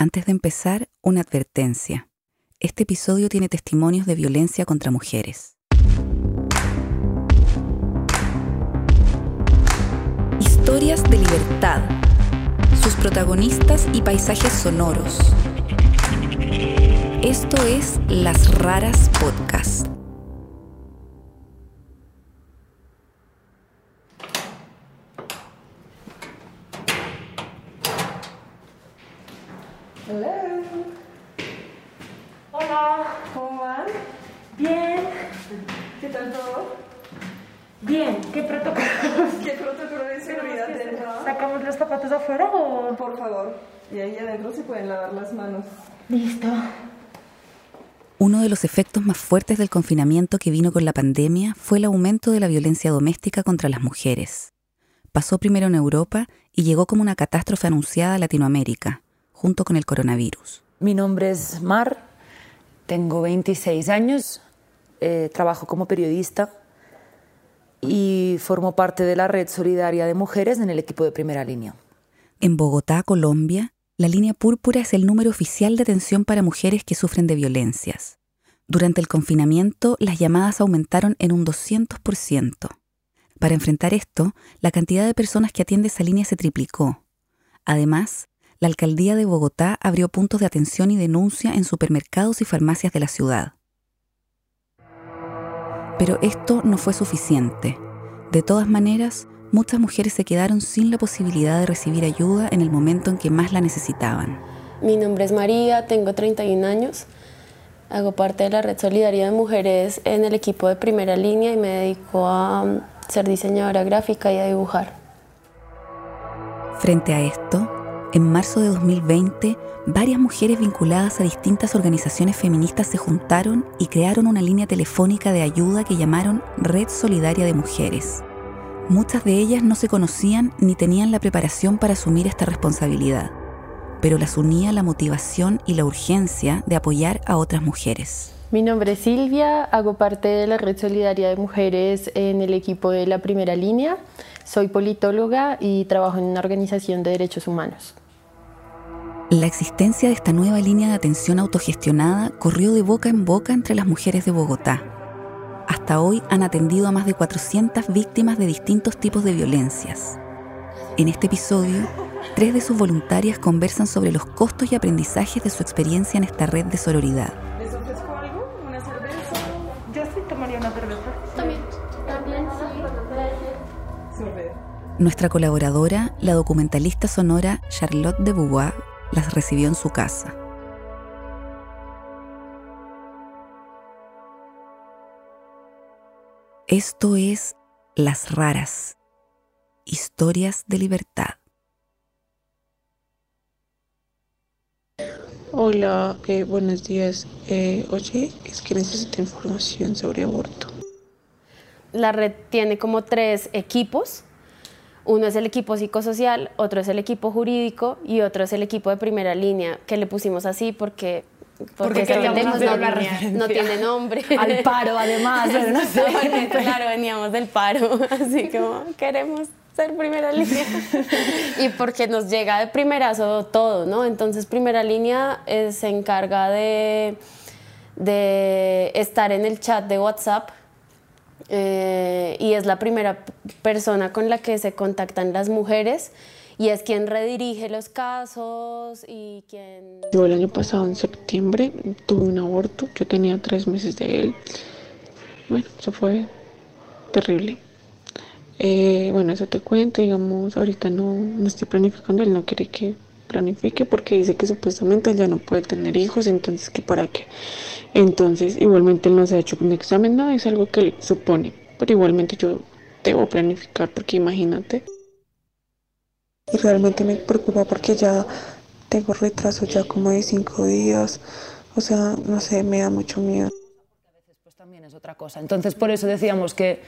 Antes de empezar, una advertencia. Este episodio tiene testimonios de violencia contra mujeres. Historias de libertad. Sus protagonistas y paisajes sonoros. Esto es Las Raras Podcast. Hello. Hola, ¿Cómo van? bien, ¿Qué tal todo? bien, ¿qué protocolo? ¿Qué protocolo de seguridad tendrá? ¿Sacamos los zapatos afuera o...? Por favor. Y ahí adentro se pueden lavar las manos. Listo. Uno de los efectos más fuertes del confinamiento que vino con la pandemia fue el aumento de la violencia doméstica contra las mujeres. Pasó primero en Europa y llegó como una catástrofe anunciada a Latinoamérica, junto con el coronavirus. Mi nombre es Mar, tengo 26 años, eh, trabajo como periodista y formo parte de la Red Solidaria de Mujeres en el equipo de primera línea. En Bogotá, Colombia, la línea púrpura es el número oficial de atención para mujeres que sufren de violencias. Durante el confinamiento, las llamadas aumentaron en un 200%. Para enfrentar esto, la cantidad de personas que atiende esa línea se triplicó. Además, la alcaldía de Bogotá abrió puntos de atención y denuncia en supermercados y farmacias de la ciudad. Pero esto no fue suficiente. De todas maneras, muchas mujeres se quedaron sin la posibilidad de recibir ayuda en el momento en que más la necesitaban. Mi nombre es María, tengo 31 años. Hago parte de la Red Solidaria de Mujeres en el equipo de primera línea y me dedico a um, ser diseñadora gráfica y a dibujar. Frente a esto, en marzo de 2020, varias mujeres vinculadas a distintas organizaciones feministas se juntaron y crearon una línea telefónica de ayuda que llamaron Red Solidaria de Mujeres. Muchas de ellas no se conocían ni tenían la preparación para asumir esta responsabilidad, pero las unía la motivación y la urgencia de apoyar a otras mujeres. Mi nombre es Silvia, hago parte de la Red Solidaria de Mujeres en el equipo de la primera línea. Soy politóloga y trabajo en una organización de derechos humanos. La existencia de esta nueva línea de atención autogestionada corrió de boca en boca entre las mujeres de Bogotá. Hasta hoy han atendido a más de 400 víctimas de distintos tipos de violencias. En este episodio, tres de sus voluntarias conversan sobre los costos y aprendizajes de su experiencia en esta red de sororidad. Nuestra colaboradora, la documentalista sonora Charlotte de Beauvoir, las recibió en su casa. Esto es Las Raras, historias de libertad. Hola, eh, buenos días. Eh, oye, es que necesito información sobre aborto. La red tiene como tres equipos. Uno es el equipo psicosocial, otro es el equipo jurídico y otro es el equipo de primera línea, que le pusimos así porque, Porque queríamos no, no tiene nombre. Al paro, además, no sé. Claro, veníamos del paro, así como queremos ser primera línea. y porque nos llega de primerazo todo, ¿no? Entonces, primera línea eh, se encarga de, de estar en el chat de WhatsApp eh, y es la primera persona con la que se contactan las mujeres y es quien redirige los casos y quien... Yo el año pasado, en septiembre, tuve un aborto. Yo tenía tres meses de él. Bueno, eso fue terrible. Eh, bueno, eso te cuento, digamos, ahorita no, no estoy planificando, él no quiere que planifique porque dice que supuestamente ya no puede tener hijos, entonces que para qué. Entonces, igualmente él no se ha hecho un examen, nada, es algo que él supone, pero igualmente yo debo planificar porque imagínate. Y realmente me preocupa porque ya tengo retraso ya como de cinco días, o sea, no sé, me da mucho miedo. Pues también es otra cosa. Entonces, por eso decíamos que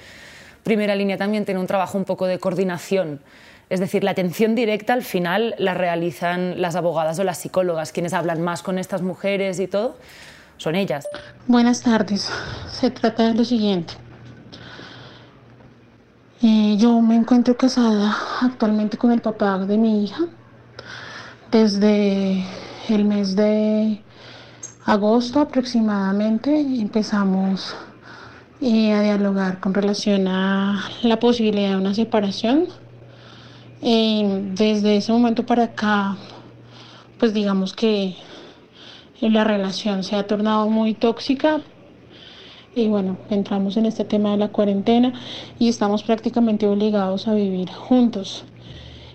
primera línea también tiene un trabajo un poco de coordinación. Es decir, la atención directa al final la realizan las abogadas o las psicólogas, quienes hablan más con estas mujeres y todo, son ellas. Buenas tardes. Se trata de lo siguiente. Eh, yo me encuentro casada actualmente con el papá de mi hija desde el mes de agosto aproximadamente empezamos eh, a dialogar con relación a la posibilidad de una separación. Eh, desde ese momento para acá, pues digamos que la relación se ha tornado muy tóxica. Y bueno, entramos en este tema de la cuarentena y estamos prácticamente obligados a vivir juntos.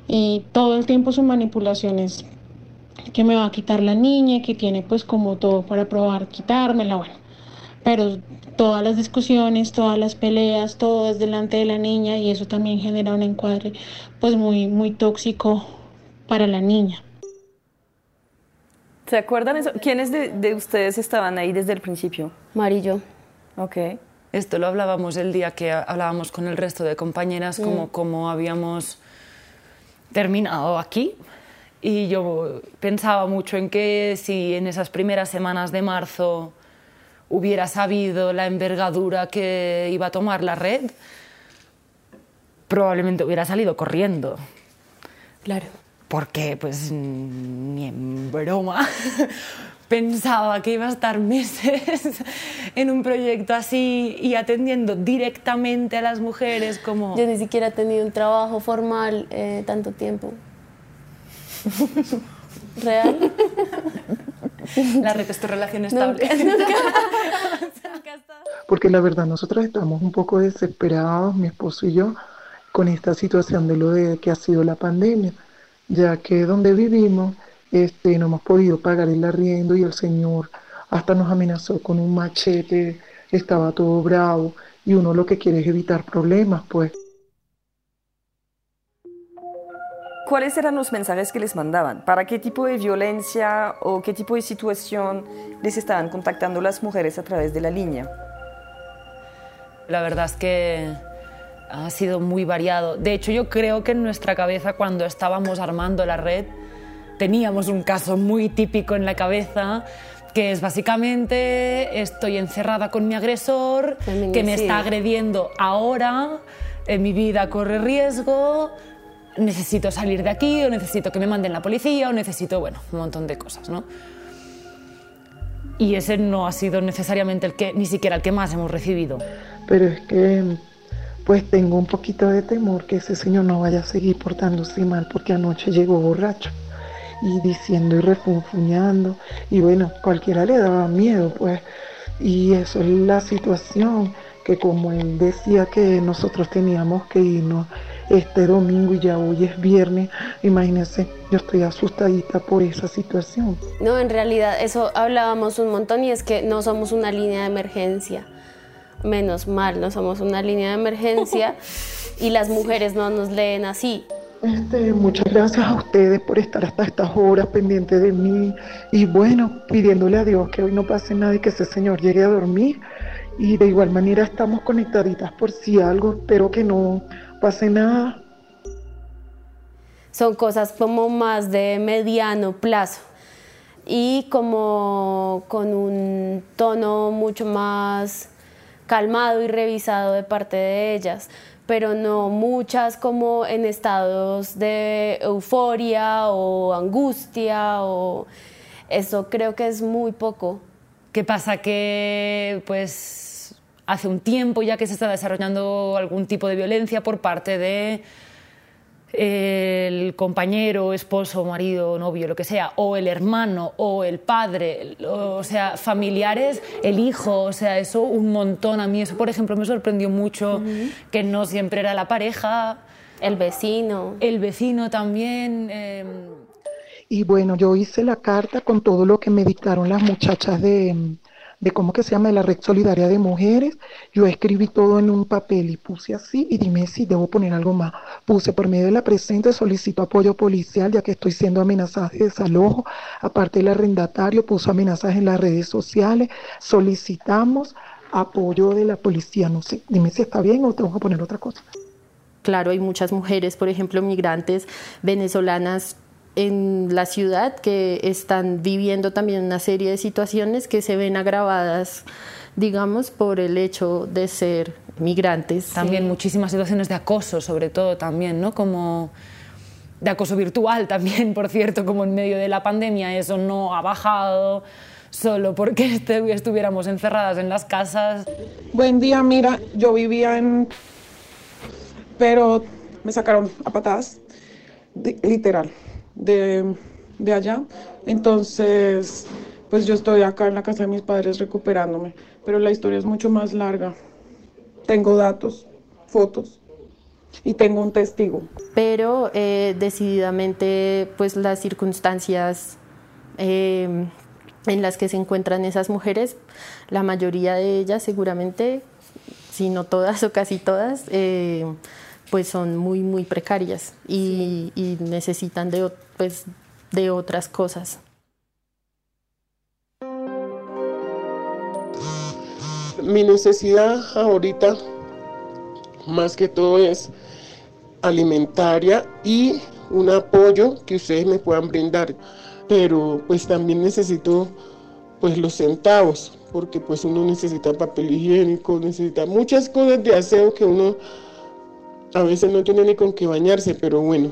Y todo el tiempo son manipulaciones que me va a quitar la niña, que tiene pues como todo para probar quitármela, bueno. Pero todas las discusiones, todas las peleas, todo es delante de la niña y eso también genera un encuadre pues muy, muy tóxico para la niña. ¿Se acuerdan eso? ¿Quiénes de, de ustedes estaban ahí desde el principio? Marillo. Ok. Esto lo hablábamos el día que hablábamos con el resto de compañeras, como, como habíamos terminado aquí. Y yo pensaba mucho en que si en esas primeras semanas de marzo hubiera sabido la envergadura que iba a tomar la red, probablemente hubiera salido corriendo. Claro. Porque, pues, ni en broma pensaba que iba a estar meses en un proyecto así y atendiendo directamente a las mujeres como... Yo ni siquiera he tenido un trabajo formal eh, tanto tiempo. ¿Real? La red es tu relación estable. Porque la verdad nosotros estamos un poco desesperados, mi esposo y yo, con esta situación de lo de que ha sido la pandemia, ya que donde vivimos este, no hemos podido pagar el arriendo y el señor hasta nos amenazó con un machete, estaba todo bravo y uno lo que quiere es evitar problemas, pues. ¿Cuáles eran los mensajes que les mandaban? ¿Para qué tipo de violencia o qué tipo de situación les estaban contactando las mujeres a través de la línea? La verdad es que ha sido muy variado. De hecho, yo creo que en nuestra cabeza cuando estábamos armando la red teníamos un caso muy típico en la cabeza que es básicamente estoy encerrada con mi agresor, que me está agrediendo ahora, en mi vida corre riesgo, necesito salir de aquí o necesito que me manden la policía o necesito, bueno, un montón de cosas, ¿no? Y ese no ha sido necesariamente el que, ni siquiera el que más hemos recibido. Pero es que, pues tengo un poquito de temor que ese señor no vaya a seguir portándose mal porque anoche llegó borracho y diciendo y refunfuñando y bueno, cualquiera le daba miedo pues y eso es la situación que como él decía que nosotros teníamos que irnos este domingo y ya hoy es viernes, imagínense, yo estoy asustadita por esa situación. No, en realidad eso hablábamos un montón y es que no somos una línea de emergencia. Menos mal, no somos una línea de emergencia y las mujeres no nos leen así. Este, muchas gracias a ustedes por estar hasta estas horas pendientes de mí y bueno, pidiéndole a Dios que hoy no pase nada y que ese señor llegue a dormir y de igual manera estamos conectaditas por si algo, espero que no pase nada. Son cosas como más de mediano plazo y como con un tono mucho más calmado y revisado de parte de ellas, pero no muchas como en estados de euforia o angustia o eso creo que es muy poco. ¿Qué pasa? Que pues hace un tiempo ya que se está desarrollando algún tipo de violencia por parte de el compañero, esposo, marido, novio, lo que sea, o el hermano, o el padre, o sea, familiares, el hijo, o sea, eso un montón. A mí eso, por ejemplo, me sorprendió mucho, que no siempre era la pareja. El vecino. El vecino también. Eh... Y bueno, yo hice la carta con todo lo que me dictaron las muchachas de, de cómo que se llama la red solidaria de mujeres. Yo escribí todo en un papel y puse así y dime si debo poner algo más. Puse por medio de la presente solicito apoyo policial ya que estoy siendo amenazada de desalojo. Aparte del arrendatario puso amenazas en las redes sociales. Solicitamos apoyo de la policía. No sé, dime si está bien o tengo que poner otra cosa. Claro, hay muchas mujeres, por ejemplo, migrantes venezolanas en la ciudad que están viviendo también una serie de situaciones que se ven agravadas, digamos, por el hecho de ser migrantes. También muchísimas situaciones de acoso, sobre todo también, ¿no? Como de acoso virtual también, por cierto, como en medio de la pandemia eso no ha bajado solo porque este, estuviéramos encerradas en las casas. Buen día, mira, yo vivía en... pero me sacaron a patadas, literal, de, de allá. Entonces, pues yo estoy acá en la casa de mis padres recuperándome, pero la historia es mucho más larga. Tengo datos, fotos y tengo un testigo. Pero eh, decididamente, pues las circunstancias eh, en las que se encuentran esas mujeres, la mayoría de ellas seguramente, si no todas o casi todas, eh, pues son muy, muy precarias y, y necesitan de, pues, de otras cosas. Mi necesidad ahorita, más que todo, es alimentaria y un apoyo que ustedes me puedan brindar pero pues también necesito pues los centavos, porque pues uno necesita papel higiénico, necesita muchas cosas de aseo que uno a veces no tiene ni con qué bañarse, pero bueno.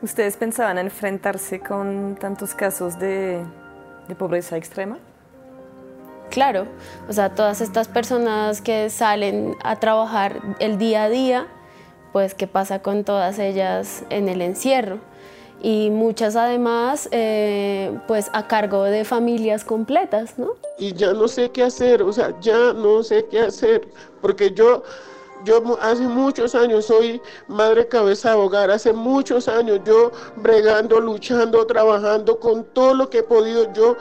¿Ustedes pensaban enfrentarse con tantos casos de, de pobreza extrema? Claro, o sea, todas estas personas que salen a trabajar el día a día, pues qué pasa con todas ellas en el encierro y muchas además eh, pues a cargo de familias completas, ¿no? Y ya no sé qué hacer, o sea, ya no sé qué hacer, porque yo, yo hace muchos años soy madre cabeza de hogar, hace muchos años yo bregando, luchando, trabajando con todo lo que he podido, yo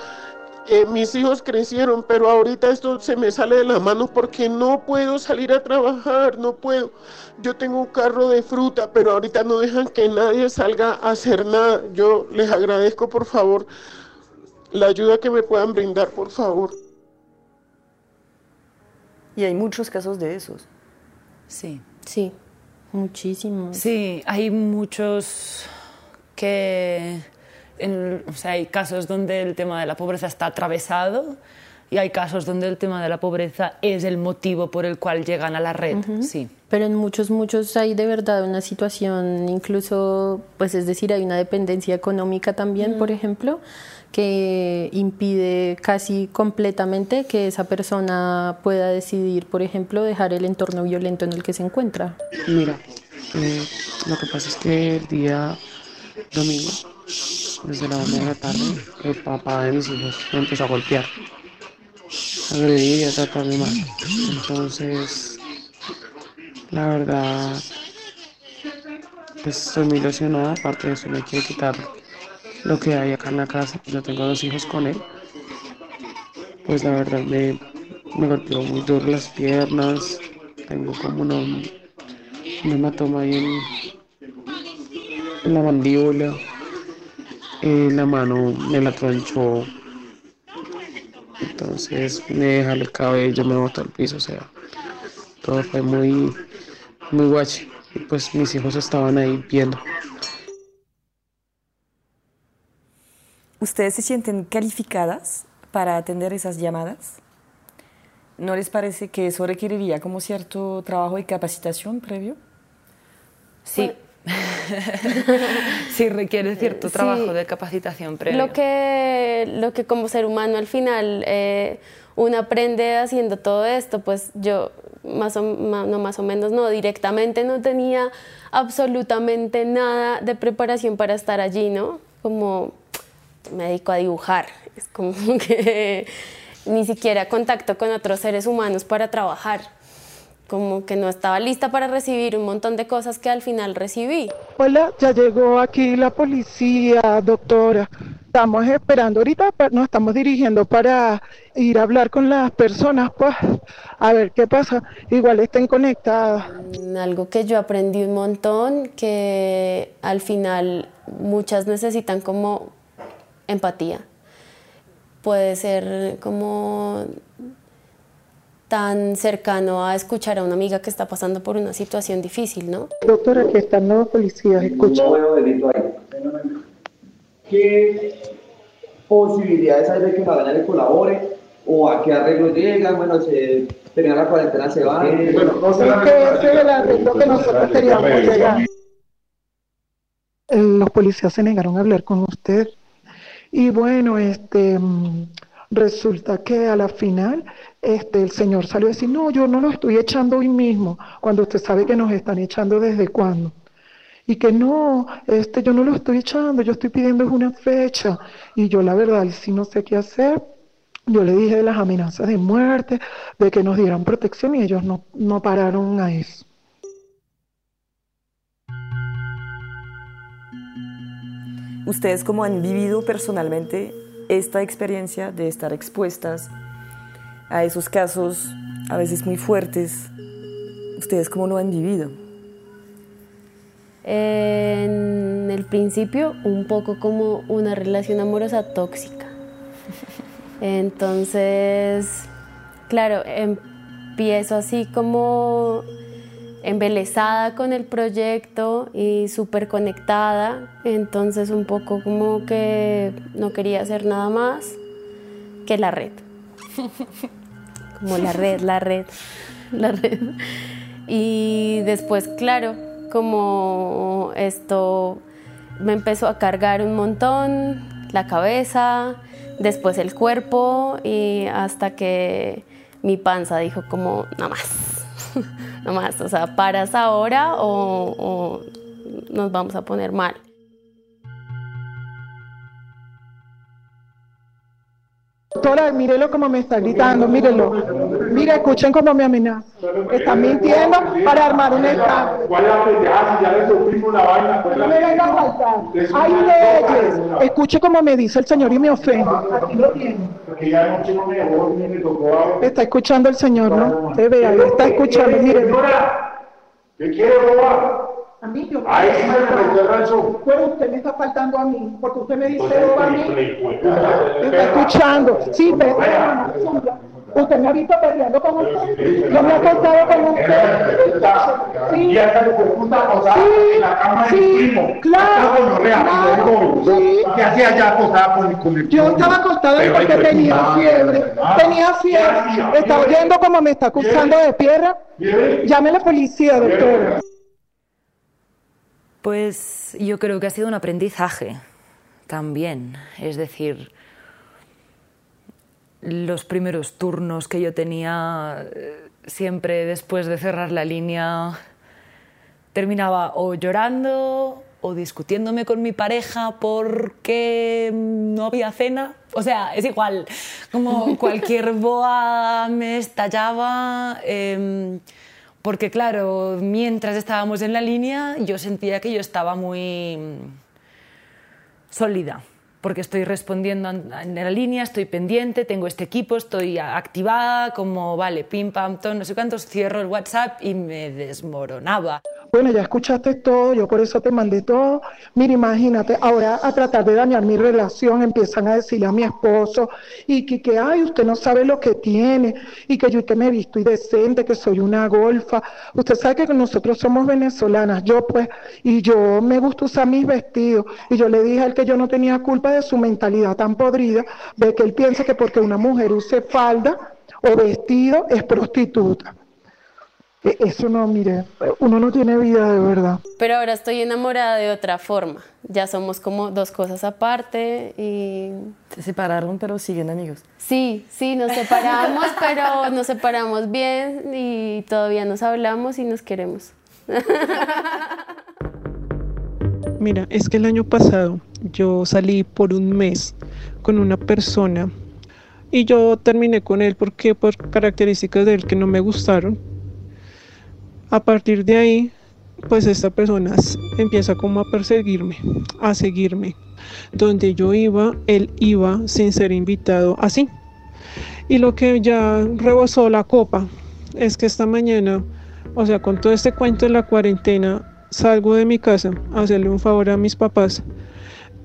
eh, mis hijos crecieron, pero ahorita esto se me sale de las manos porque no puedo salir a trabajar, no puedo. Yo tengo un carro de fruta, pero ahorita no dejan que nadie salga a hacer nada. Yo les agradezco, por favor, la ayuda que me puedan brindar, por favor. Y hay muchos casos de esos. Sí. Sí, muchísimos. Sí, hay muchos que o sea, hay casos donde el tema de la pobreza está atravesado y hay casos donde el tema de la pobreza es el motivo por el cual llegan a la red, sí. Pero en muchos, muchos hay de verdad una situación, incluso, pues es decir, hay una dependencia económica también, por ejemplo, que impide casi completamente que esa persona pueda decidir, por ejemplo, dejar el entorno violento en el que se encuentra. Mira, eh, lo que pasa es que el día domingo desde la una de la tarde, el papá de mis hijos me empezó a golpear, a agredir y a tratarme mal. Entonces, la verdad, pues estoy muy ilusionada, aparte de eso me quiere quitar lo que hay acá en la casa, yo tengo dos hijos con él. Pues la verdad me, me golpeó muy duro las piernas, tengo como una, un hematoma ahí en, la mandíbula la mano me la tronchó. Entonces me deja el cabello, me botó al piso, o sea, todo fue muy, muy guache. Y pues mis hijos estaban ahí viendo. ¿Ustedes se sienten calificadas para atender esas llamadas? ¿No les parece que eso requeriría como cierto trabajo y capacitación previo? Sí, sí, requiere cierto trabajo de capacitación previo. Lo que, lo que como ser humano al final eh, uno aprende haciendo todo esto, pues yo más o, no más o menos, no, directamente no tenía absolutamente nada de preparación para estar allí, ¿no? Como me dedico a dibujar, es como que ni siquiera contacto con otros seres humanos para trabajar como que no estaba lista para recibir un montón de cosas que al final recibí. Hola, ya llegó aquí la policía, doctora. Estamos esperando ahorita, nos estamos dirigiendo para ir a hablar con las personas, pues, a ver qué pasa. Igual estén conectadas. Mm, algo que yo aprendí un montón, que al final muchas necesitan como empatía. Puede ser como tan cercano a escuchar a una amiga que está pasando por una situación difícil, ¿no? Doctora, aquí están los policías, escucha. No veo delito ahí. ¿Qué posibilidades hay de que Magaña le colabore? ¿O a qué arreglo llegan? Bueno, se termina la cuarentena, se van. Bueno, no. Es que ese es el arreglo que nosotros queríamos llegar. los policías se negaron a hablar con usted. Y bueno, este, mm, resulta que a la final este, el señor salió a decir, no, yo no lo estoy echando hoy mismo, cuando usted sabe que nos están echando desde cuándo. Y que no, este, yo no lo estoy echando, yo estoy pidiendo una fecha. Y yo la verdad, sí no sé qué hacer. Yo le dije de las amenazas de muerte, de que nos dieran protección y ellos no, no pararon a eso. ¿Ustedes cómo han vivido personalmente esta experiencia de estar expuestas a esos casos a veces muy fuertes? ¿Ustedes cómo lo han vivido? En el principio, un poco como una relación amorosa tóxica. Entonces, claro, empiezo así como embelesada con el proyecto y súper conectada, entonces un poco como que no quería hacer nada más que la red. como la red, la red, la red. Y después, claro, como esto me empezó a cargar un montón, la cabeza, después el cuerpo y hasta que mi panza dijo como, nada más no más, o sea, paras ahora o, o nos vamos a poner mal. Doctora, mírelo como me está gritando, mírelo. Mire, escuchen cómo me amenaza. Están mintiendo para armar un estado. ¿Cuál es la pendeja si ya le sufrimos una vaina? No me venga a faltar. Hay leyes. Escuche cómo me dice el Señor y me ofende. Aquí lo tiene. Está escuchando el Señor, ¿no? Te vea, está escuchando, mire. ¿Qué quiere robar? A mí, yo Ahí sí me el rancho. Pero usted me está faltando a mí, porque usted me dice roba a mí. Está escuchando. Sí, pero Usted me ha visto peleando con usted. Yo me he acostado con usted. Sí. Sí. Sí. Claro. Sí. ¿Qué hacía ya acostada con el Yo estaba acostada porque tenía fiebre. Tenía fiebre. Está oyendo como me está acusando de piedra. Llame a la policía, doctor. Pues yo creo que ha sido un aprendizaje también. Es decir, los primeros turnos que yo tenía eh, siempre después de cerrar la línea terminaba o llorando o discutiéndome con mi pareja porque no había cena. O sea, es igual, como cualquier boa me estallaba. Em, porque claro, mientras estábamos en la línea yo sentía que yo estaba muy sólida, porque estoy respondiendo en la línea, estoy pendiente, tengo este equipo, estoy activada, como vale, pim, pam, ton, no sé cuántos, cierro el WhatsApp y me desmoronaba bueno, ya escuchaste todo, yo por eso te mandé todo. Mira, imagínate, ahora a tratar de dañar mi relación, empiezan a decirle a mi esposo, y que, que ay, usted no sabe lo que tiene, y que yo que me he visto y decente, que soy una golfa. Usted sabe que nosotros somos venezolanas, yo pues, y yo me gusta usar mis vestidos, y yo le dije al que yo no tenía culpa de su mentalidad tan podrida, de que él piensa que porque una mujer use falda o vestido es prostituta. E, eso no, mire, uno no tiene vida de verdad. Pero ahora estoy enamorada de otra forma. Ya somos como dos cosas aparte y... Se separaron, pero siguen amigos. Sí, sí, nos separamos, pero nos separamos bien y todavía nos hablamos y nos queremos. Mira, es que el año pasado yo salí por un mes con una persona y yo terminé con él porque por características de él que no me gustaron a partir de ahí, pues esta persona empieza como a perseguirme, a seguirme. Donde yo iba, él iba sin ser invitado así. Y lo que ya rebosó la copa es que esta mañana, o sea, con todo este cuento de la cuarentena, salgo de mi casa a hacerle un favor a mis papás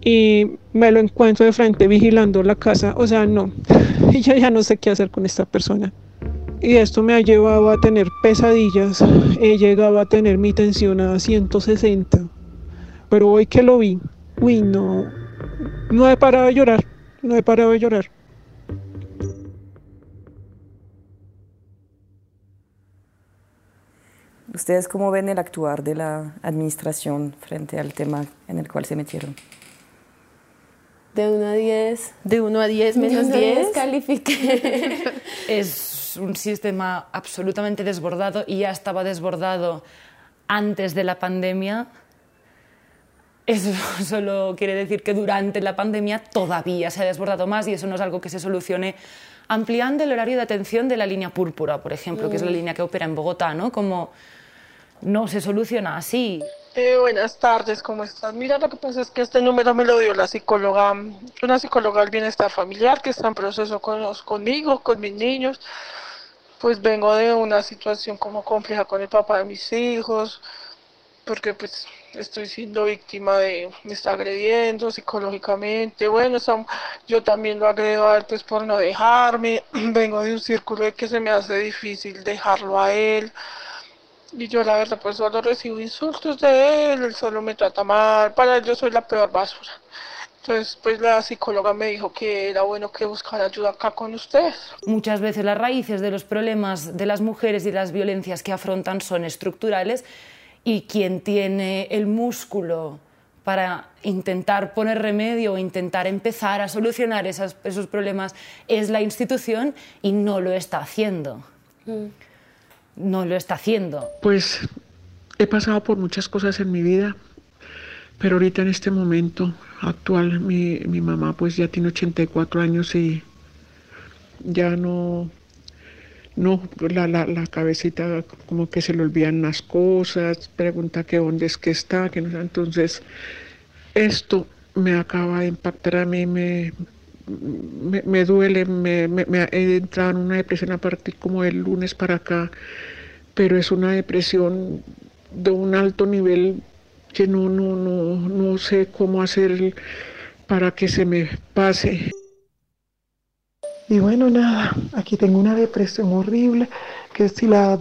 y me lo encuentro de frente vigilando la casa. O sea, no, yo ya no sé qué hacer con esta persona y esto me ha llevado a tener pesadillas. He llegado a tener mi tensión a 160. Pero hoy que lo vi, uy, no, no he parado de llorar, no he parado de llorar. ¿Ustedes cómo ven el actuar de la administración frente al tema en el cual se metieron? De 1 a 10. De 1 a 10 menos 10. Califique. es un sistema absolutamente desbordado y ya estaba desbordado antes de la pandemia. Eso solo quiere decir que durante la pandemia todavía se ha desbordado más y eso no es algo que se solucione ampliando el horario de atención de la línea púrpura, por ejemplo, que es la línea que opera en Bogotá, ¿no? Como no se soluciona así. Eh, buenas tardes, ¿cómo estás? Mira, lo que pasa es que este número me lo dio la psicóloga, una psicóloga del bienestar familiar que está en proceso con conmigo, con mis niños. Pues vengo de una situación como compleja con el papá de mis hijos, porque pues estoy siendo víctima de, me está agrediendo psicológicamente, bueno, yo también lo agredo a él pues por no dejarme, vengo de un círculo de que se me hace difícil dejarlo a él, y yo la verdad pues solo recibo insultos de él, él solo me trata mal, para él yo soy la peor basura. Entonces, pues la psicóloga me dijo que era bueno que buscara ayuda acá con ustedes. Muchas veces las raíces de los problemas de las mujeres y las violencias que afrontan son estructurales y quien tiene el músculo para intentar poner remedio o intentar empezar a solucionar esos problemas es la institución y no lo está haciendo. Mm no lo está haciendo. Pues he pasado por muchas cosas en mi vida, pero ahorita en este momento actual mi, mi mamá pues ya tiene 84 años y ya no, no, la, la, la, cabecita como que se le olvidan las cosas, pregunta que dónde es que está, que no entonces esto me acaba de impactar a mí, me, me, duele, me, me, he entrado en una depresión a partir como el lunes para acá, pero es una depresión de un alto nivel que no, no, no, no sé cómo hacer para que se me pase. Y bueno, nada, aquí tengo una depresión horrible, que si la,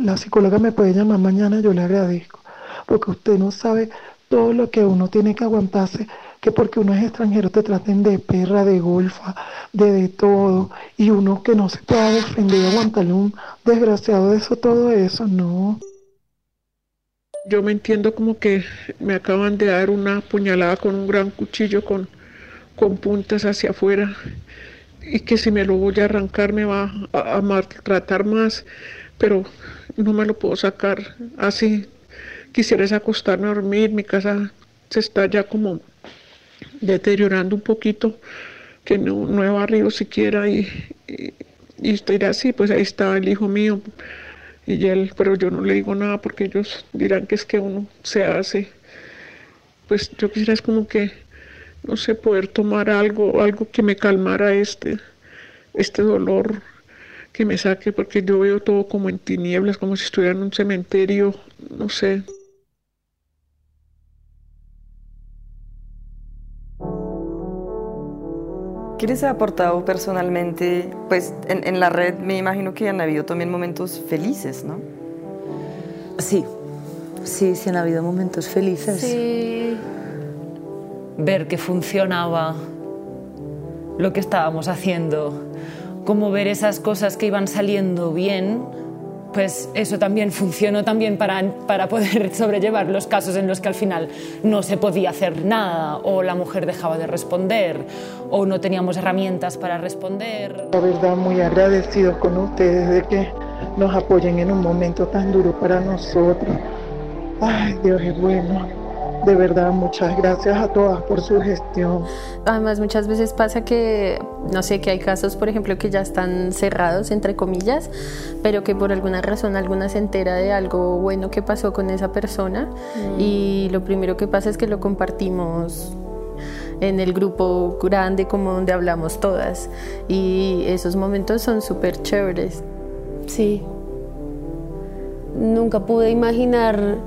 la psicóloga me puede llamar mañana, yo le agradezco, porque usted no sabe todo lo que uno tiene que aguantarse que porque uno es extranjero te traten de perra, de golfa, de de todo, y uno que no se pueda defender aguantarle un desgraciado de eso, todo eso, no. Yo me entiendo como que me acaban de dar una puñalada con un gran cuchillo con, con puntas hacia afuera y que si me lo voy a arrancar me va a, maltratar más, pero no me lo puedo sacar así. Quisiera acostarme a dormir, mi casa se está ya como deteriorando un poquito, que no, no he barrido siquiera y, y, estoy así, pues ahí está el hijo mío y él, pero yo no le digo nada porque ellos dirán que es que uno se hace. Pues yo quisiera es como que, no sé, poder tomar algo, algo que me calmara este, este dolor, que me saque, porque yo veo todo como en tinieblas, como si estuviera en un cementerio, no sé. ¿Qué les ha aportado personalmente? Pues en, la red me imagino que han habido también momentos felices, ¿no? Sí, sí, sí han habido momentos felices. Sí. Ver que funcionaba lo que estábamos haciendo, como ver esas cosas que iban saliendo bien pues eso también funcionó también para, para poder sobrellevar los casos en los que al final no se podía hacer nada o la mujer dejaba de responder o no teníamos herramientas para responder. La verdad, muy agradecido con ustedes de que nos apoyen en un momento tan duro para nosotros. Ay, Dios es bueno. De verdad, muchas gracias a todas por su gestión. Además, muchas veces pasa que, no sé, que hay casos, por ejemplo, que ya están cerrados, entre comillas, pero que por alguna razón alguna se entera de algo bueno que pasó con esa persona mm. y lo primero que pasa es que lo compartimos en el grupo grande como donde hablamos todas y esos momentos son súper chéveres. Sí. Nunca pude imaginar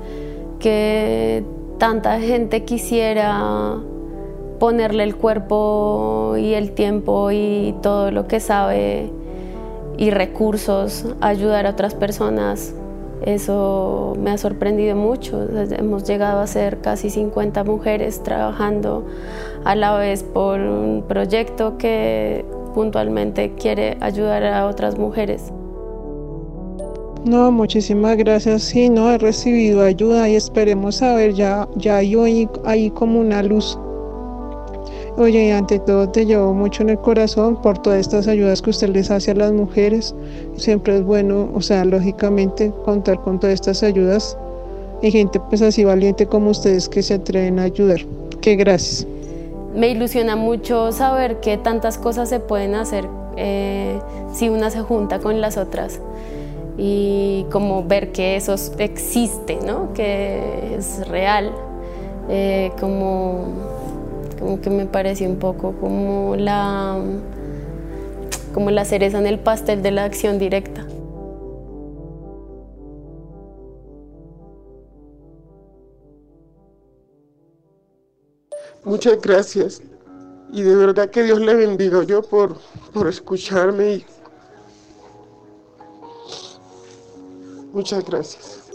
que tanta gente quisiera ponerle el cuerpo y el tiempo y todo lo que sabe y recursos a ayudar a otras personas. Eso me ha sorprendido mucho. Hemos llegado a ser casi 50 mujeres trabajando a la vez por un proyecto que puntualmente quiere ayudar a otras mujeres. No, muchísimas gracias. Sí, no, he recibido ayuda y esperemos a ver, ya, ya hay hoy ahí como una luz. Oye, ante todo te llevo mucho en el corazón por todas estas ayudas que usted les hace a las mujeres. Siempre es bueno, o sea, lógicamente contar con todas estas ayudas y gente pues así valiente como ustedes que se atreven a ayudar. Que gracias. Me ilusiona mucho saber que tantas cosas se pueden hacer eh, si una se junta con las otras y como ver que eso existe, ¿no? que es real, eh, como, como que me parece un poco como la, como la cereza en el pastel de la acción directa. Muchas gracias y de verdad que Dios le bendiga yo por, por escucharme y Muchas gracias.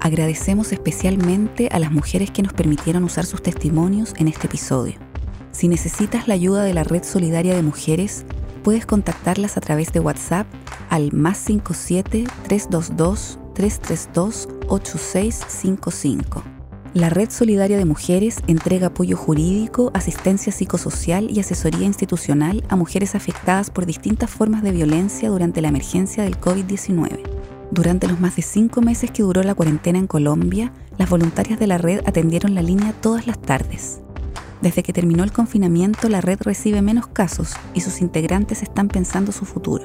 Agradecemos especialmente a las mujeres que nos permitieron usar sus testimonios en este episodio. Si necesitas la ayuda de la Red Solidaria de Mujeres, puedes contactarlas a través de WhatsApp al más 57 322 332 8655 la Red Solidaria de Mujeres entrega apoyo jurídico, asistencia psicosocial y asesoría institucional a mujeres afectadas por distintas formas de violencia durante la emergencia del COVID-19. Durante los más de cinco meses que duró la cuarentena en Colombia, las voluntarias de la red atendieron la línea todas las tardes. Desde que terminó el confinamiento, la red recibe menos casos y sus integrantes están pensando su futuro.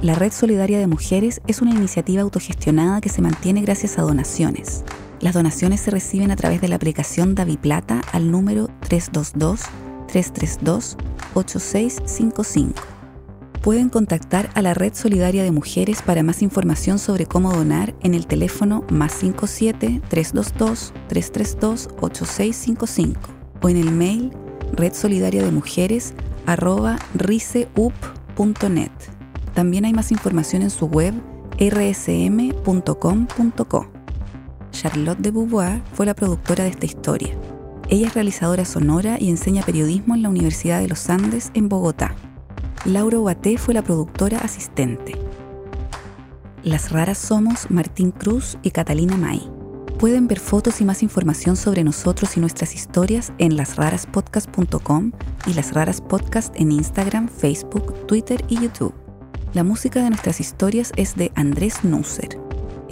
La Red Solidaria de Mujeres es una iniciativa autogestionada que se mantiene gracias a donaciones. Las donaciones se reciben a través de la aplicación DaviPlata al número 322-332-8655. Pueden contactar a la Red Solidaria de Mujeres para más información sobre cómo donar en el teléfono más 57 322 332 8655 o en el mail riseup.net. También hay más información en su web rsm.com.co. Charlotte de Beauvoir fue la productora de esta historia. Ella es realizadora sonora y enseña periodismo en la Universidad de los Andes en Bogotá. Laura Guaté fue la productora asistente. Las raras somos Martín Cruz y Catalina May. Pueden ver fotos y más información sobre nosotros y nuestras historias en lasraraspodcast.com y Las Raras Podcast en Instagram, Facebook, Twitter y YouTube. La música de nuestras historias es de Andrés Nusser.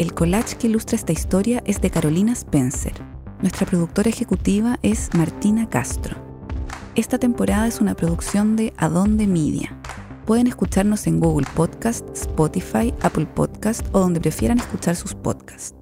El collage que ilustra esta historia es de Carolina Spencer. Nuestra productora ejecutiva es Martina Castro. Esta temporada es una producción de Adonde Media. Pueden escucharnos en Google Podcast, Spotify, Apple Podcast o donde prefieran escuchar sus podcasts.